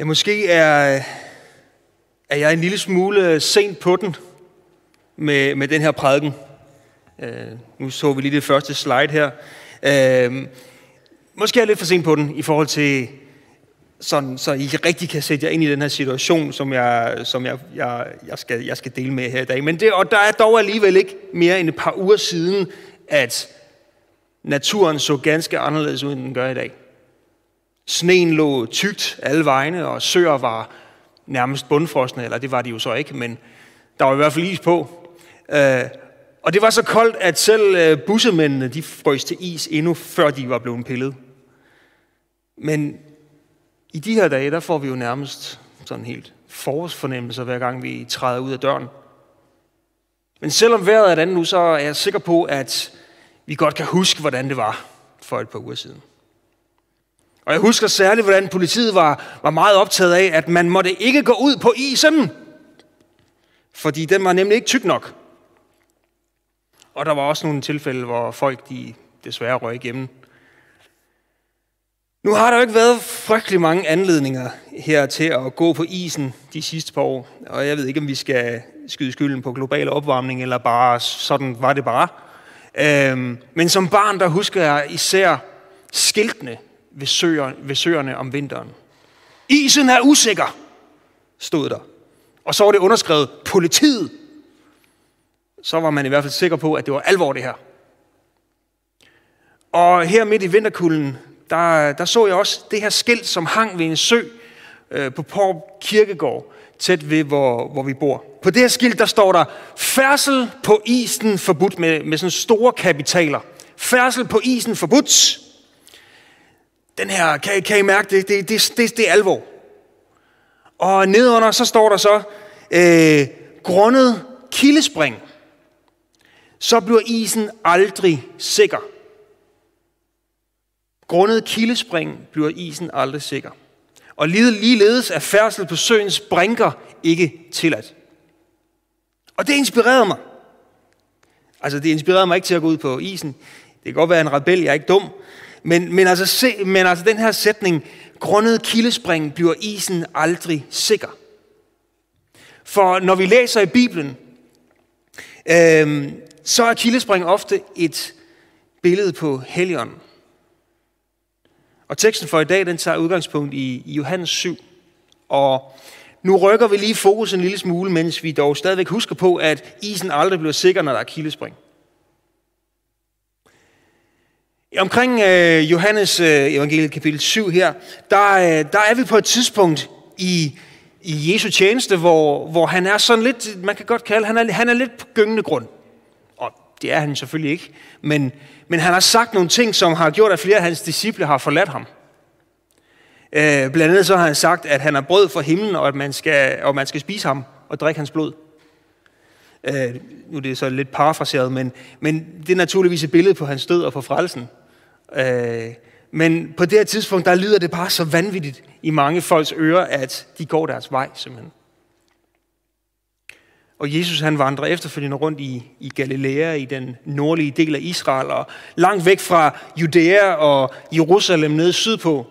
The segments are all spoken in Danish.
Ja, måske er, er jeg en lille smule sent på den med, med den her prædiken. Uh, nu så vi lige det første slide her. Uh, måske er jeg lidt for sent på den i forhold til, sådan, så I rigtig kan sætte jer ind i den her situation, som jeg, som jeg, jeg, jeg, skal, jeg skal dele med her i dag. Men det, og der er dog alligevel ikke mere end et par uger siden, at naturen så ganske anderledes ud, end den gør i dag. Sneen lå tykt alle vegne, og søer var nærmest bundfrosne, eller det var de jo så ikke, men der var i hvert fald is på. Øh, og det var så koldt, at selv øh, bussemændene de frøs til is endnu før de var blevet pillet. Men i de her dage, der får vi jo nærmest sådan helt forårsfornemmelser, hver gang vi træder ud af døren. Men selvom vejret er et andet nu, så er jeg sikker på, at vi godt kan huske, hvordan det var for et par uger siden. Og jeg husker særligt, hvordan politiet var, var meget optaget af, at man måtte ikke gå ud på isen, fordi den var nemlig ikke tyk nok. Og der var også nogle tilfælde, hvor folk de desværre røg igennem. Nu har der jo ikke været frygtelig mange anledninger her til at gå på isen de sidste par år. Og jeg ved ikke, om vi skal skyde skylden på global opvarmning, eller bare sådan var det bare. Øhm, men som barn, der husker jeg især skiltene ved, søer, ved søerne om vinteren. Isen er usikker, stod der. Og så var det underskrevet politiet. Så var man i hvert fald sikker på, at det var alvor det her. Og her midt i vinterkulden, der, der så jeg også det her skilt, som hang ved en sø øh, på Porp Kirkegård, tæt ved, hvor, hvor vi bor. På det her skilt, der står der, færdsel på isen forbudt med, med sådan store kapitaler. Færdsel på isen forbudt. Den her, kan, kan I mærke det? Det, det, det, det er alvor. Og nedenunder, så står der så, øh, grundet kildespring, så bliver isen aldrig sikker. Grundet kildespring bliver isen aldrig sikker. Og ligeledes er færdsel på søens brinker ikke tilladt. Og det inspirerede mig. Altså, det inspirerede mig ikke til at gå ud på isen. Det kan godt være en rebel, jeg er ikke dum. Men, men, altså, se, men altså den her sætning, grundet kildespring bliver isen aldrig sikker. For når vi læser i Bibelen, øh, så er kildespring ofte et billede på Helligånden. Og teksten for i dag, den tager udgangspunkt i, i Johannes 7. Og nu rykker vi lige fokus en lille smule, mens vi dog stadigvæk husker på, at isen aldrig bliver sikker, når der er kildespring. Omkring øh, Johannes øh, evangeliet kapitel 7 her, der, øh, der er vi på et tidspunkt i, i Jesu tjeneste, hvor, hvor han er sådan lidt, man kan godt kalde, han er, han er lidt på gyngende grund. Og det er han selvfølgelig ikke. Men, men han har sagt nogle ting, som har gjort, at flere af hans disciple har forladt ham. Øh, blandt andet så har han sagt, at han er brød for himlen, og at man skal, og man skal spise ham og drikke hans blod. Øh, nu er det så lidt parafraseret, men, men det er naturligvis et billede på hans død og på frelsen. Øh, men på det her tidspunkt, der lyder det bare så vanvittigt i mange folks ører, at de går deres vej simpelthen. Og Jesus han vandrer efterfølgende rundt i, i Galilea, i den nordlige del af Israel, og langt væk fra Judæa og Jerusalem nede sydpå,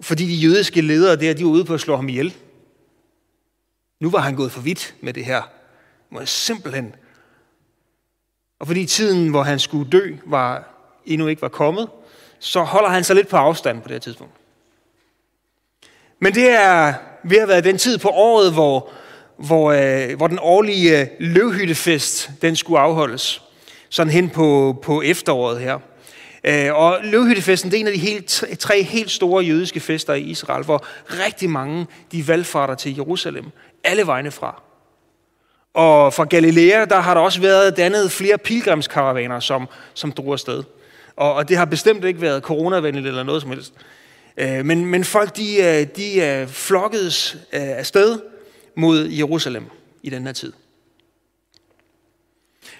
fordi de jødiske ledere der, de var ude på at slå ham ihjel. Nu var han gået for vidt med det her. Må jeg simpelthen. Og fordi tiden, hvor han skulle dø, var, endnu ikke var kommet, så holder han sig lidt på afstand på det her tidspunkt. Men det er ved at være den tid på året, hvor, hvor, øh, hvor den årlige øh, løvhyttefest den skulle afholdes. Sådan hen på, på efteråret her. Øh, og løvhyttefesten det er en af de helt, tre helt store jødiske fester i Israel, hvor rigtig mange de valgfarter til Jerusalem, alle vegne fra. Og fra Galilea, der har der også været dannet flere pilgrimskaravaner, som, som drog afsted. Og, og det har bestemt ikke været coronavenligt eller noget som helst. Øh, men, men folk, de, øh, de øh, flokkedes øh, afsted mod Jerusalem i den her tid.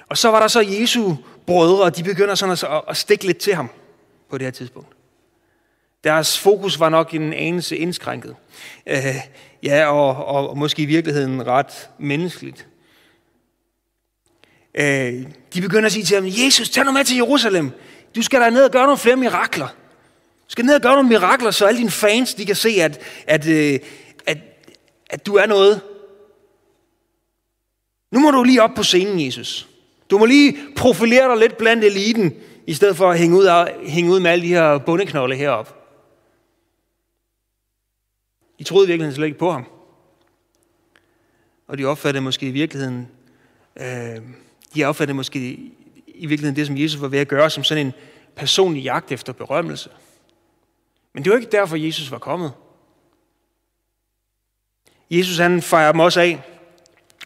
Og så var der så Jesu brødre, og de begynder sådan at, at stikke lidt til ham på det her tidspunkt. Deres fokus var nok en anelse indskrænket. Øh, ja, og, og, og måske i virkeligheden ret menneskeligt. Øh, de begynder at sige til ham, Jesus, tag nu med til Jerusalem. Du skal der ned og gøre nogle flere mirakler. Du skal ned og gøre nogle mirakler, så alle dine fans de kan se, at, at, øh, at, at du er noget. Nu må du lige op på scenen, Jesus. Du må lige profilere dig lidt blandt eliten, i stedet for at hænge ud, af, hænge ud med alle de her bundeknolde heroppe. De troede virkelig slet ikke på ham. Og de opfattede måske i virkeligheden, øh, de opfattede måske i virkeligheden det, som Jesus var ved at gøre, som sådan en personlig jagt efter berømmelse. Men det var ikke derfor, Jesus var kommet. Jesus han fejrer dem også af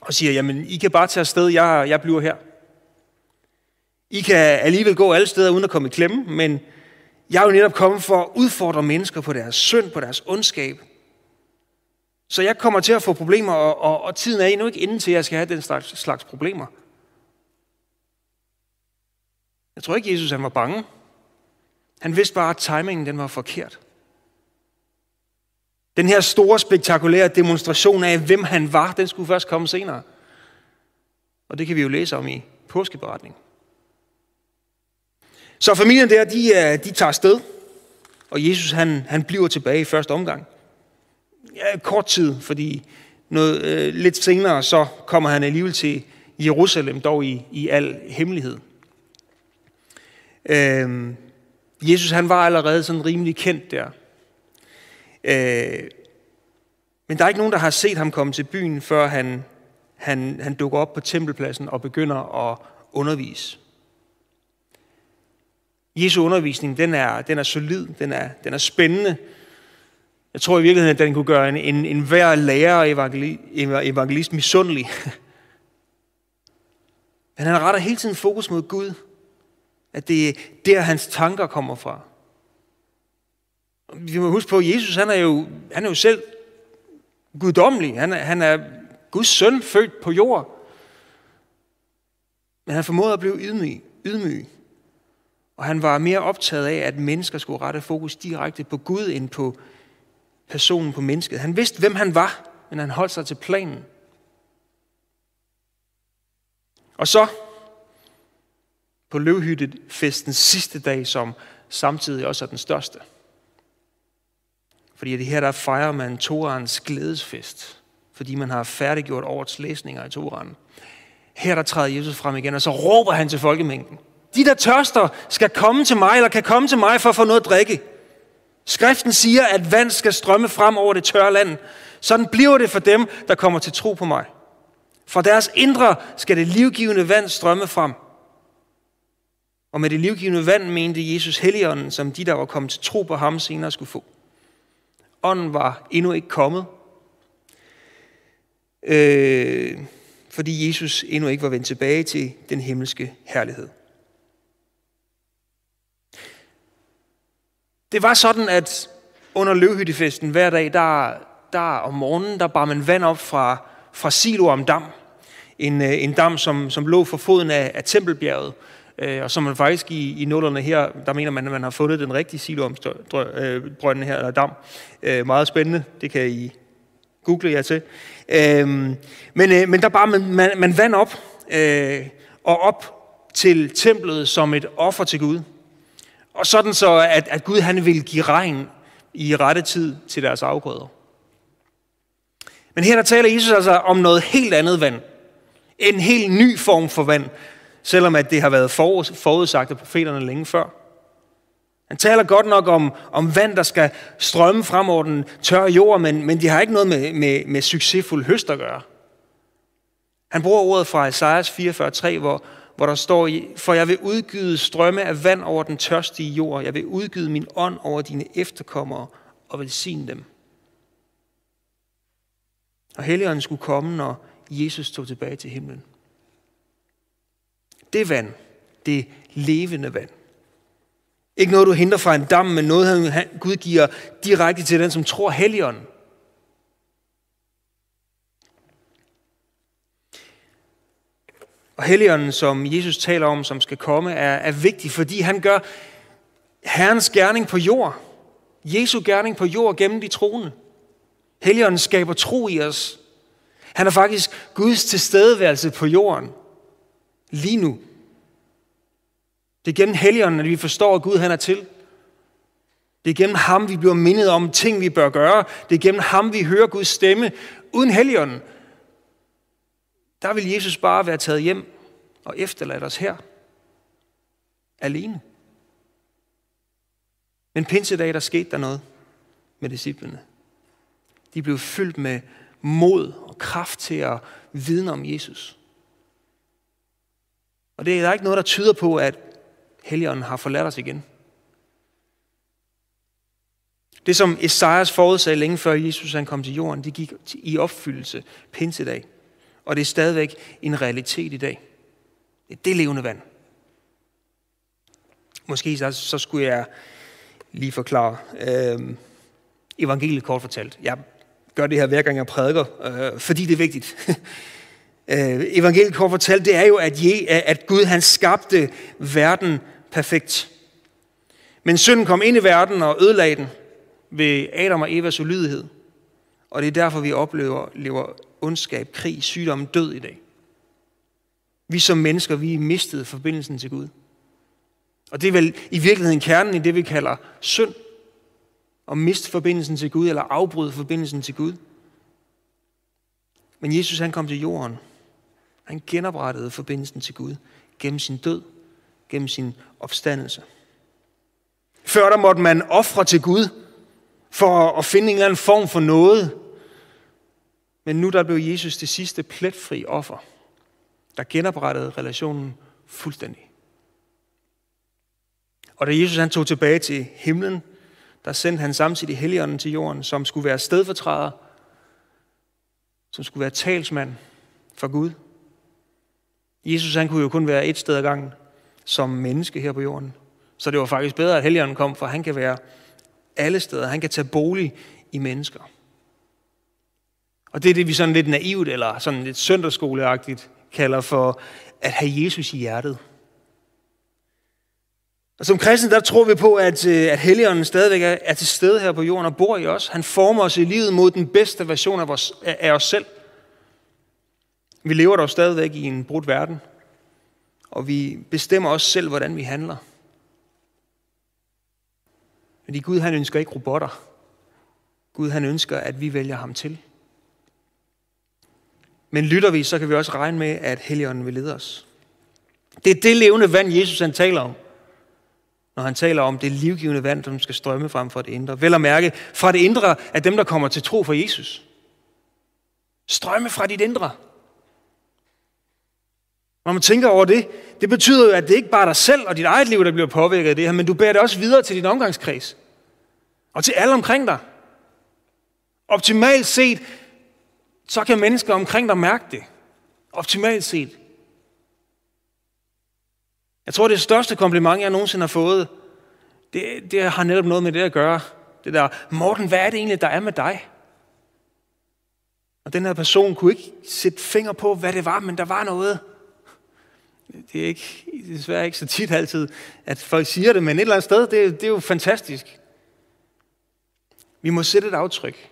og siger, jamen I kan bare tage afsted, jeg, jeg bliver her. I kan alligevel gå alle steder uden at komme i klemme, men jeg er jo netop kommet for at udfordre mennesker på deres synd, på deres ondskab. Så jeg kommer til at få problemer, og, og, og tiden er endnu ikke inden til, at jeg skal have den slags, slags problemer. Jeg tror ikke, Jesus han var bange. Han vidste bare, at timingen den var forkert. Den her store, spektakulære demonstration af, hvem han var, den skulle først komme senere. Og det kan vi jo læse om i påskeberetningen. Så familien der, de, øh, de tager sted, og Jesus han, han bliver tilbage i første omgang. Ja, kort tid, fordi noget, øh, lidt senere så kommer han alligevel til Jerusalem, dog i, i al hemmelighed. Øh, Jesus han var allerede sådan rimelig kendt der. Øh, men der er ikke nogen, der har set ham komme til byen, før han, han, han dukker op på tempelpladsen og begynder at undervise. Jesu undervisning, den er, den er solid, den er, den er spændende. Jeg tror i virkeligheden, at den kunne gøre en, en, en hver lærer og evangelist misundelig. Men han retter hele tiden fokus mod Gud. At det er der, hans tanker kommer fra. Vi må huske på, at Jesus han er jo, han er jo selv guddommelig. Han er, han er Guds søn, født på jord. Men han formåede at blive ydmyg. ydmyg. Og han var mere optaget af, at mennesker skulle rette fokus direkte på Gud, end på personen på mennesket. Han vidste, hvem han var, men han holdt sig til planen. Og så på løvhyttefestens sidste dag, som samtidig også er den største. Fordi det her, der fejrer man Torans glædesfest, fordi man har færdiggjort årets læsninger i Toran. Her der træder Jesus frem igen, og så råber han til folkemængden. De, der tørster, skal komme til mig, eller kan komme til mig for at få noget at drikke. Skriften siger, at vand skal strømme frem over det tørre land. Sådan bliver det for dem, der kommer til tro på mig. For deres indre skal det livgivende vand strømme frem. Og med det livgivende vand mente Jesus Helligånden, som de, der var kommet til tro på ham, senere skulle få. Ånden var endnu ikke kommet, øh, fordi Jesus endnu ikke var vendt tilbage til den himmelske herlighed. Det var sådan, at under løvhyttefesten hver dag, der, der om morgenen, der bar man vand op fra, fra Siloam Dam. En, øh, en dam, som, som lå for foden af, af Tempelbjerget. Øh, og som man faktisk i, i nullerne her, der mener man, at man har fundet den rigtige Siloam-brønden øh, her, eller dam. Øh, meget spændende, det kan I google jer til. Øh, men, øh, men der bare, man, man, man vand op, øh, og op til templet som et offer til Gud. Og sådan så, at, at Gud han vil give regn i rette tid til deres afgrøder. Men her der taler Jesus altså om noget helt andet vand. En helt ny form for vand, selvom at det har været forudsagt af profeterne længe før. Han taler godt nok om, om vand, der skal strømme frem over den tørre jord, men, men de har ikke noget med, med, med succesfuld høst at gøre. Han bruger ordet fra Esajas 44.3, hvor, hvor der står, for jeg vil udgyde strømme af vand over den tørstige jord. Jeg vil udgyde min ånd over dine efterkommere og velsigne dem. Og Helligånden skulle komme, når Jesus tog tilbage til himlen. Det vand, det levende vand. Ikke noget, du henter fra en dam, men noget, Gud giver direkte til den, som tror Helligånden. Og Helligånden, som Jesus taler om, som skal komme, er, er vigtig, fordi han gør Herrens gerning på jord. Jesu gerning på jord gennem de troende. Helligånden skaber tro i os. Han er faktisk Guds tilstedeværelse på jorden. Lige nu. Det er gennem Helligånden, at vi forstår, at Gud han er til. Det er gennem ham, vi bliver mindet om ting, vi bør gøre. Det er gennem ham, vi hører Guds stemme. Uden helligånden, der vil Jesus bare være taget hjem og efterladt os her. Alene. Men pinsedag, der skete der noget med disciplene. De blev fyldt med mod og kraft til at vidne om Jesus. Og det er der ikke noget, der tyder på, at Helligånden har forladt os igen. Det, som Esajas forudsagde længe før Jesus han kom til jorden, det gik i opfyldelse pinsedag. Og det er stadigvæk en realitet i dag. Det er det levende vand. Måske så, så skulle jeg lige forklare øh, evangeliet kort fortalt. Jeg gør det her hver gang jeg prædiker, øh, fordi det er vigtigt. øh, evangeliet kort fortalt, det er jo, at, Je, at Gud han skabte verden perfekt. Men synden kom ind i verden og ødelagde den ved Adam og Evas ulydighed. Og det er derfor, vi oplever lever ondskab, krig, sygdom, død i dag. Vi som mennesker, vi mistede forbindelsen til Gud. Og det er vel i virkeligheden kernen i det, vi kalder synd. At miste forbindelsen til Gud, eller afbryde forbindelsen til Gud. Men Jesus han kom til jorden. Han genoprettede forbindelsen til Gud gennem sin død, gennem sin opstandelse. Før der måtte man ofre til Gud for at finde en eller anden form for noget. Men nu der blev Jesus det sidste pletfri offer, der genoprettede relationen fuldstændig. Og da Jesus han tog tilbage til himlen, der sendte han samtidig Helligånden til jorden, som skulle være stedfortræder, som skulle være talsmand for Gud. Jesus han kunne jo kun være et sted ad gangen som menneske her på jorden. Så det var faktisk bedre, at Helligånden kom, for han kan være alle steder. Han kan tage bolig i mennesker. Og det er det, vi sådan lidt naivt eller sådan lidt søndagsskoleagtigt kalder for at have Jesus i hjertet. Og som kristne, der tror vi på, at, øh, at Helligånden stadigvæk er, er til stede her på jorden og bor i os. Han former os i livet mod den bedste version af, vores, af os selv. Vi lever dog stadigvæk i en brudt verden, og vi bestemmer os selv, hvordan vi handler. Fordi Gud han ønsker ikke robotter. Gud han ønsker, at vi vælger ham til. Men lytter vi, så kan vi også regne med, at Helligånden vil lede os. Det er det levende vand, Jesus han taler om. Når han taler om det livgivende vand, som skal strømme frem fra det indre. Vel at mærke, fra det indre af dem, der kommer til tro for Jesus. Strømme fra dit indre. Når man tænker over det, det betyder jo, at det ikke bare er dig selv og dit eget liv, der bliver påvirket af det her, men du bærer det også videre til din omgangskreds. Og til alle omkring dig. Optimalt set, så kan mennesker omkring dig mærke det. Optimalt set. Jeg tror, det største kompliment, jeg nogensinde har fået, det, det har netop noget med det at gøre. Det der, Morten, hvad er det egentlig, der er med dig? Og den her person kunne ikke sætte finger på, hvad det var, men der var noget. Det er ikke, desværre ikke så tit altid, at folk siger det, men et eller andet sted, det, det er jo fantastisk. Vi må sætte et aftryk.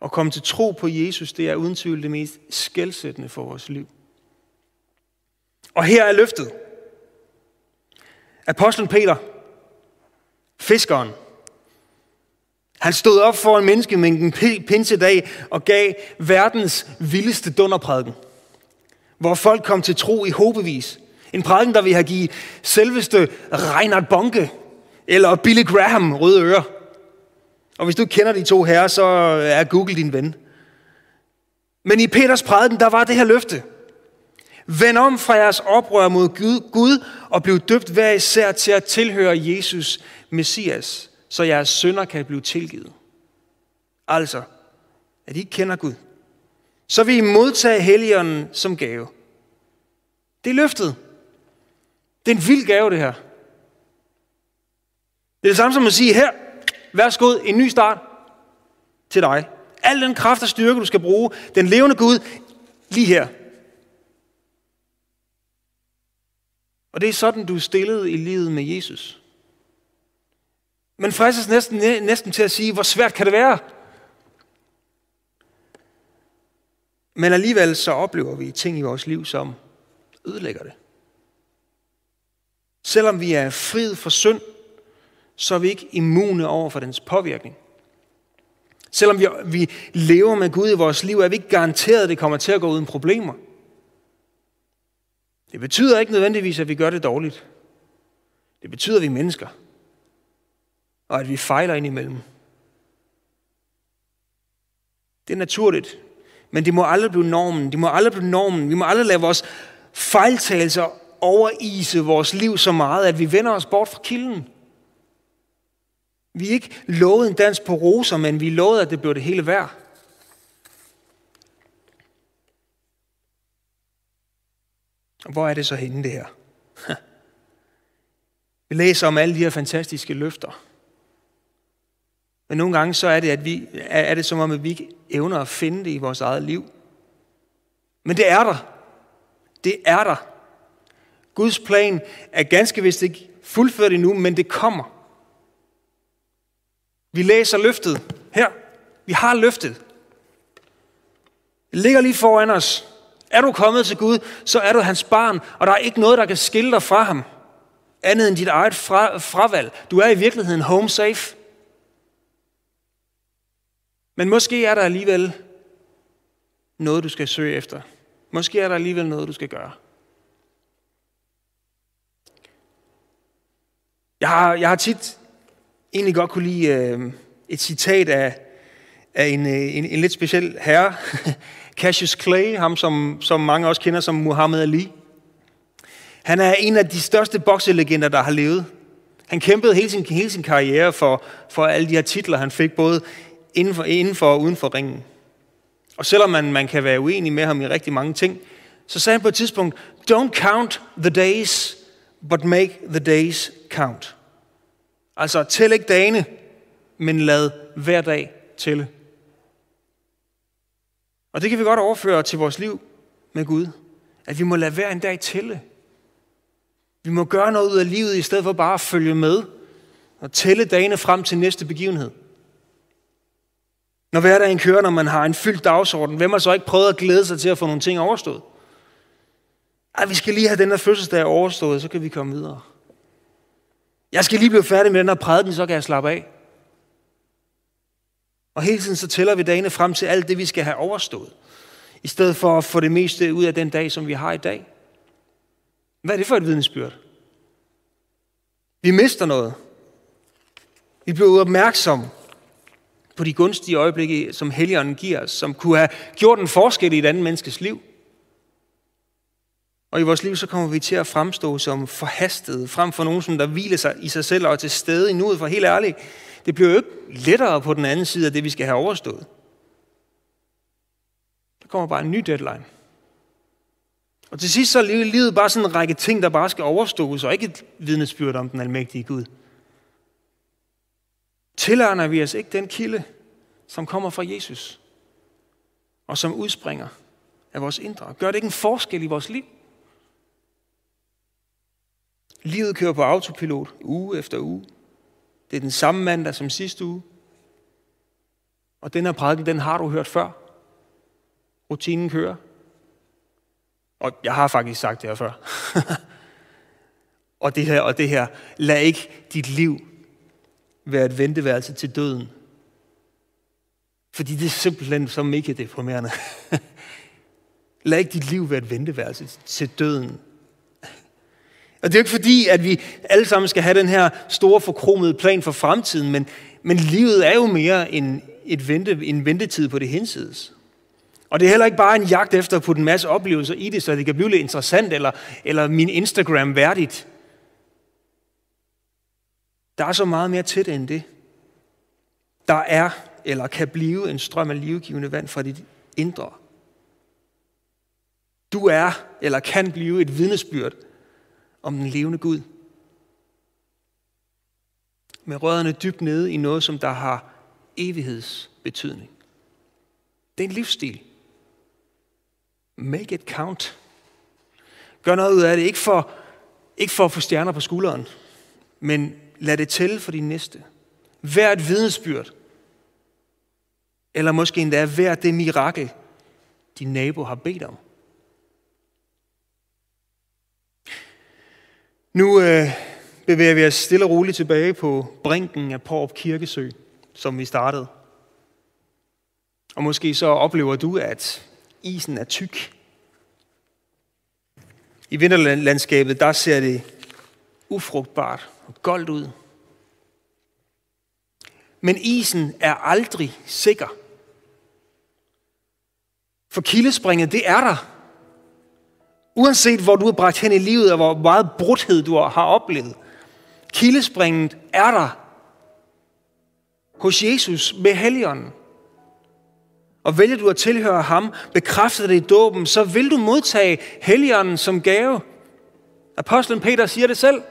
Og komme til tro på Jesus, det er uden tvivl det mest skældsættende for vores liv. Og her er løftet. Apostlen Peter, fiskeren, han stod op for en menneskemængden pinsedag og gav verdens vildeste dunderprædiken, hvor folk kom til tro i håbevis. En prædiken, der vil have givet selveste Reinhard Bonke eller Billy Graham røde ører. Og hvis du kender de to herrer, så er Google din ven. Men i Peters prædiken, der var det her løfte. Vend om fra jeres oprør mod Gud og bliv døbt hver især til at tilhøre Jesus, Messias, så jeres sønder kan blive tilgivet. Altså, at I ikke kender Gud. Så vil I modtage helligånden som gave. Det er løftet. Det er en vild gave, det her. Det er det samme som at sige, her, værsgo, en ny start til dig. Al den kraft og styrke, du skal bruge, den levende Gud, lige her. Og det er sådan, du er stillet i livet med Jesus. Man fristes næsten, næsten til at sige, hvor svært kan det være? Men alligevel så oplever vi ting i vores liv, som ødelægger det. Selvom vi er frid for synd, så er vi ikke immune over for dens påvirkning. Selvom vi, vi lever med Gud i vores liv, er vi ikke garanteret, at det kommer til at gå uden problemer. Det betyder ikke nødvendigvis, at vi gør det dårligt. Det betyder, at vi er mennesker. Og at vi fejler indimellem. Det er naturligt. Men det må aldrig blive normen. Det må aldrig blive normen. Vi må aldrig lade vores fejltagelser overise vores liv så meget, at vi vender os bort fra kilden. Vi er ikke lovet en dans på roser, men vi lovede, at det blev det hele værd. Hvor er det så henne, det her? Vi læser om alle de her fantastiske løfter. Men nogle gange så er det, at vi, er det som om, at vi ikke evner at finde det i vores eget liv. Men det er der. Det er der. Guds plan er ganske vist ikke fuldført endnu, men det kommer. Vi læser løftet her. Vi har løftet. Det ligger lige foran os. Er du kommet til Gud, så er du hans barn, og der er ikke noget, der kan skille dig fra ham, andet end dit eget fra, fravalg. Du er i virkeligheden home safe. Men måske er der alligevel noget, du skal søge efter. Måske er der alligevel noget, du skal gøre. Jeg har, jeg har tit egentlig godt kunne lide øh, et citat af, af en, øh, en, en lidt speciel herre, Cassius Clay, ham som, som mange også kender som Muhammad Ali. Han er en af de største bokselegender, der har levet. Han kæmpede hele sin, hele sin karriere for, for alle de her titler, han fik, både inden for, inden for og uden for ringen. Og selvom man, man kan være uenig med ham i rigtig mange ting, så sagde han på et tidspunkt, Don't count the days, but make the days count. Altså, tæl ikke dagene, men lad hver dag tælle. Og det kan vi godt overføre til vores liv med Gud. At vi må lade hver en dag tælle. Vi må gøre noget ud af livet, i stedet for bare at følge med og tælle dagene frem til næste begivenhed. Når hverdagen kører, når man har en fyldt dagsorden, hvem har så ikke prøvet at glæde sig til at få nogle ting overstået? Ej, vi skal lige have den her fødselsdag overstået, så kan vi komme videre. Jeg skal lige blive færdig med den her prædiken, så kan jeg slappe af. Og hele tiden så tæller vi dagene frem til alt det, vi skal have overstået. I stedet for at få det meste ud af den dag, som vi har i dag. Hvad er det for et vidnesbyrd? Vi mister noget. Vi bliver uopmærksomme på de gunstige øjeblikke, som Helligånden giver os, som kunne have gjort en forskel i et andet menneskes liv. Og i vores liv, så kommer vi til at fremstå som forhastede, frem for nogen, som der hviler sig i sig selv og er til stede i nuet. For helt ærligt, det bliver jo ikke lettere på den anden side af det, vi skal have overstået. Der kommer bare en ny deadline. Og til sidst så er livet bare sådan en række ting, der bare skal overstås, og ikke et vidnesbyrd om den almægtige Gud. Tilegner vi os ikke den kilde, som kommer fra Jesus, og som udspringer af vores indre? Gør det ikke en forskel i vores liv? Livet kører på autopilot uge efter uge. Det er den samme mandag som sidste uge. Og den her prædiken, den har du hørt før. Rutinen kører. Og jeg har faktisk sagt det her før. og det her, og det her. Lad ikke dit liv være et venteværelse til døden. Fordi det er simpelthen så mega deprimerende. Lad ikke dit liv være et venteværelse til døden. Og det er jo ikke fordi, at vi alle sammen skal have den her store forkromede plan for fremtiden, men, men livet er jo mere end et vente, en ventetid på det hinsides. Og det er heller ikke bare en jagt efter at putte en masse oplevelser i det, så det kan blive lidt interessant, eller, eller min Instagram værdigt. Der er så meget mere til det end det. Der er, eller kan blive, en strøm af livgivende vand fra dit indre. Du er, eller kan blive et vidnesbyrd om den levende Gud. Med rødderne dybt nede i noget, som der har evighedsbetydning. Det er en livsstil. Make it count. Gør noget ud af det. Ikke for, ikke for at få stjerner på skulderen, men lad det tælle for din næste. Vær et. Eller måske endda vær det mirakel, din nabo har bedt om. Nu øh, bevæger vi os stille og roligt tilbage på brinken af Porp Kirkesø, som vi startede. Og måske så oplever du, at isen er tyk. I vinterlandskabet, der ser det ufrugtbart og goldt ud. Men isen er aldrig sikker. For kildespringet, det er der. Uanset hvor du er bragt hen i livet, og hvor meget brudhed du har oplevet. Kildespringet er der hos Jesus med helligånden. Og vælger du at tilhøre ham, bekræfter det i dåben, så vil du modtage helligånden som gave. Apostlen Peter siger det selv.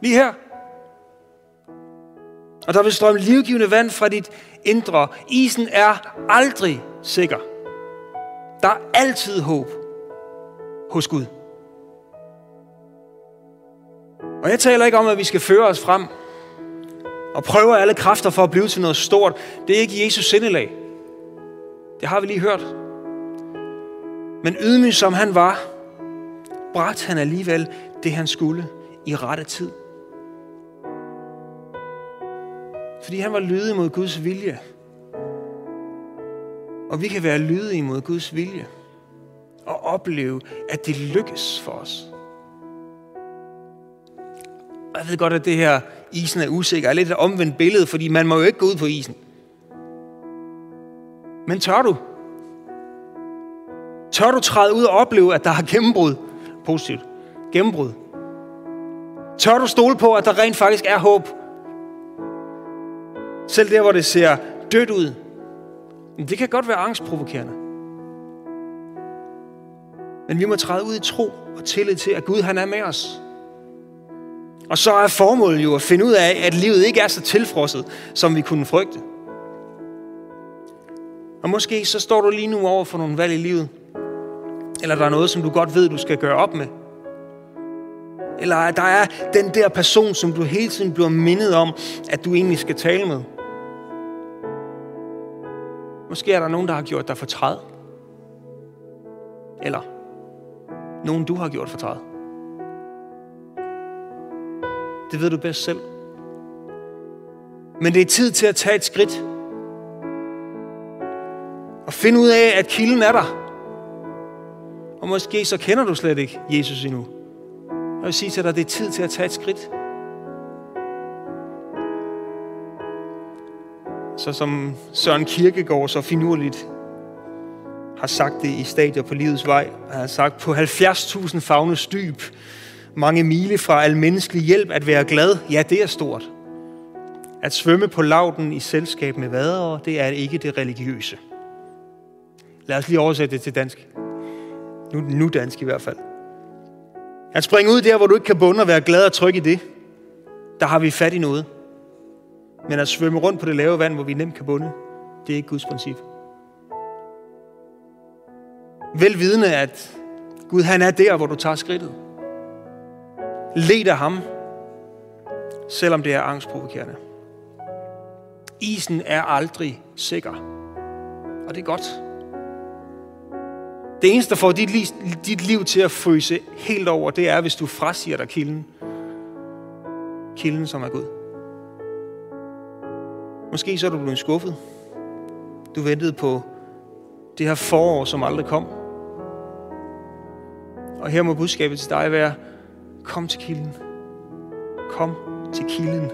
Lige her. Og der vil strømme livgivende vand fra dit indre. Isen er aldrig sikker. Der er altid håb hos Gud. Og jeg taler ikke om, at vi skal føre os frem og prøve alle kræfter for at blive til noget stort. Det er ikke Jesus sindelag. Det har vi lige hørt. Men ydmyg som han var, bragte han alligevel det, han skulle i rette tid. Fordi han var lydig mod Guds vilje. Og vi kan være lydige mod Guds vilje. Og opleve, at det lykkes for os. Jeg ved godt, at det her isen er usikker. er lidt et omvendt billede, fordi man må jo ikke gå ud på isen. Men tør du? Tør du træde ud og opleve, at der er gennembrud? Positivt. Gennembrud. Tør du stole på, at der rent faktisk er håb? Selv der, hvor det ser dødt ud. Det kan godt være angstprovokerende. Men vi må træde ud i tro og tillid til, at Gud han er med os. Og så er formålet jo at finde ud af, at livet ikke er så tilfrosset, som vi kunne frygte. Og måske så står du lige nu over for nogle valg i livet. Eller der er noget, som du godt ved, du skal gøre op med. Eller der er den der person, som du hele tiden bliver mindet om, at du egentlig skal tale med. Måske er der nogen, der har gjort dig fortræd. Eller nogen, du har gjort fortræd. Det ved du bedst selv. Men det er tid til at tage et skridt. Og finde ud af, at kilden er der. Og måske så kender du slet ikke Jesus endnu. Og jeg vil sige til dig, at det er tid til at tage et skridt. Så som Søren Kirkegaard så finurligt har sagt det i Stadier på livets vej, han har sagt, på 70.000 fagnes dyb, mange mile fra al menneskelig hjælp at være glad, ja, det er stort. At svømme på lauten i selskab med vadere, det er ikke det religiøse. Lad os lige oversætte det til dansk. Nu, nu dansk i hvert fald. At springe ud der, hvor du ikke kan bunde og være glad og tryg i det, der har vi fat i noget. Men at svømme rundt på det lave vand, hvor vi nemt kan bunde, det er ikke Guds princip. Velvidende, at Gud han er der, hvor du tager skridtet. Led af ham, selvom det er angstprovokerende. Isen er aldrig sikker. Og det er godt. Det eneste, der får dit liv, dit liv til at fryse helt over, det er, hvis du frasiger dig kilden. Kilden, som er Gud. Måske så er du blevet skuffet. Du ventede på det her forår, som aldrig kom. Og her må budskabet til dig være, kom til kilden. Kom til kilden.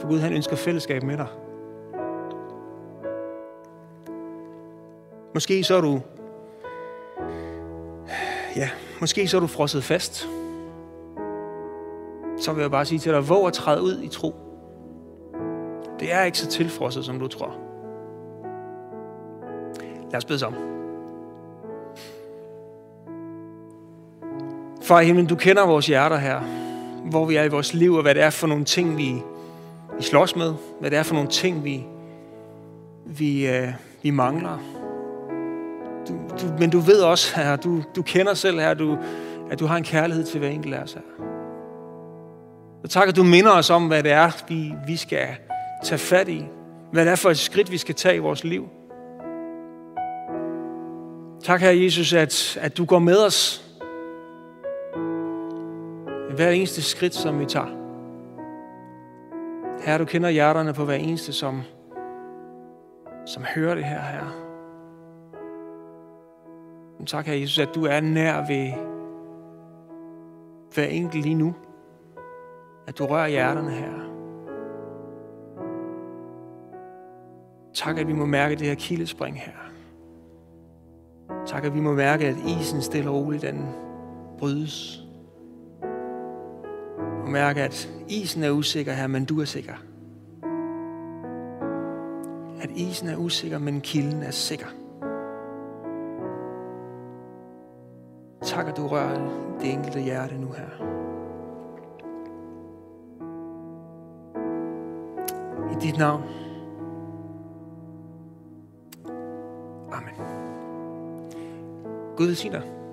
For Gud han ønsker fællesskab med dig. Måske så er du ja, måske så er du frosset fast. Så vil jeg bare sige til dig, våg at træde ud i tro. Det er ikke så tilfrosset, som du tror. Lad os bede sammen. Far i himlen, du kender vores hjerter her, hvor vi er i vores liv, og hvad det er for nogle ting, vi, vi slås med, hvad det er for nogle ting, vi, vi, øh, vi mangler. Du, du, men du ved også, her, du, du kender selv her, du, at du har en kærlighed til hver enkelt af os her. Og tak, at du minder os om, hvad det er, vi, vi skal tage fat i. Hvad det er for et skridt, vi skal tage i vores liv. Tak, Herre Jesus, at, at du går med os. hver eneste skridt, som vi tager. Herre, du kender hjerterne på hver eneste, som, som hører det her, herre. Men tak, herre Jesus, at du er nær ved hver enkelt lige nu. At du rører hjerterne her. Tak, at vi må mærke det her kildespring her. Tak, at vi må mærke, at isen stille og roligt, den brydes. Og mærke, at isen er usikker her, men du er sikker. At isen er usikker, men kilden er sikker. Tak, at du rører det enkelte hjerte nu her. I dit navn. Gud velsigne dig.